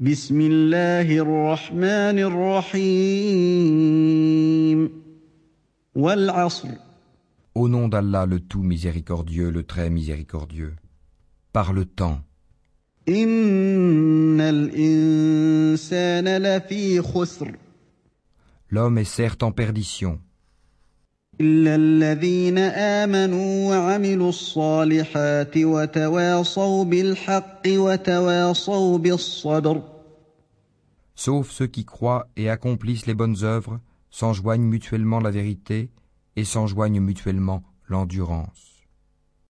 بسم الله الرحمن الرحيم والعصر Au nom d'Allah le tout miséricordieux, le très miséricordieux. Par le temps, إن الإنسان لفي خسر l'homme est certes en perdition, إلا الذين آمنوا وعملوا الصالحات وتواصوا بالحق وتواصوا بالصبر sauf ceux qui croient et accomplissent les bonnes œuvres, s'enjoignent mutuellement la vérité et s'enjoignent mutuellement l'endurance.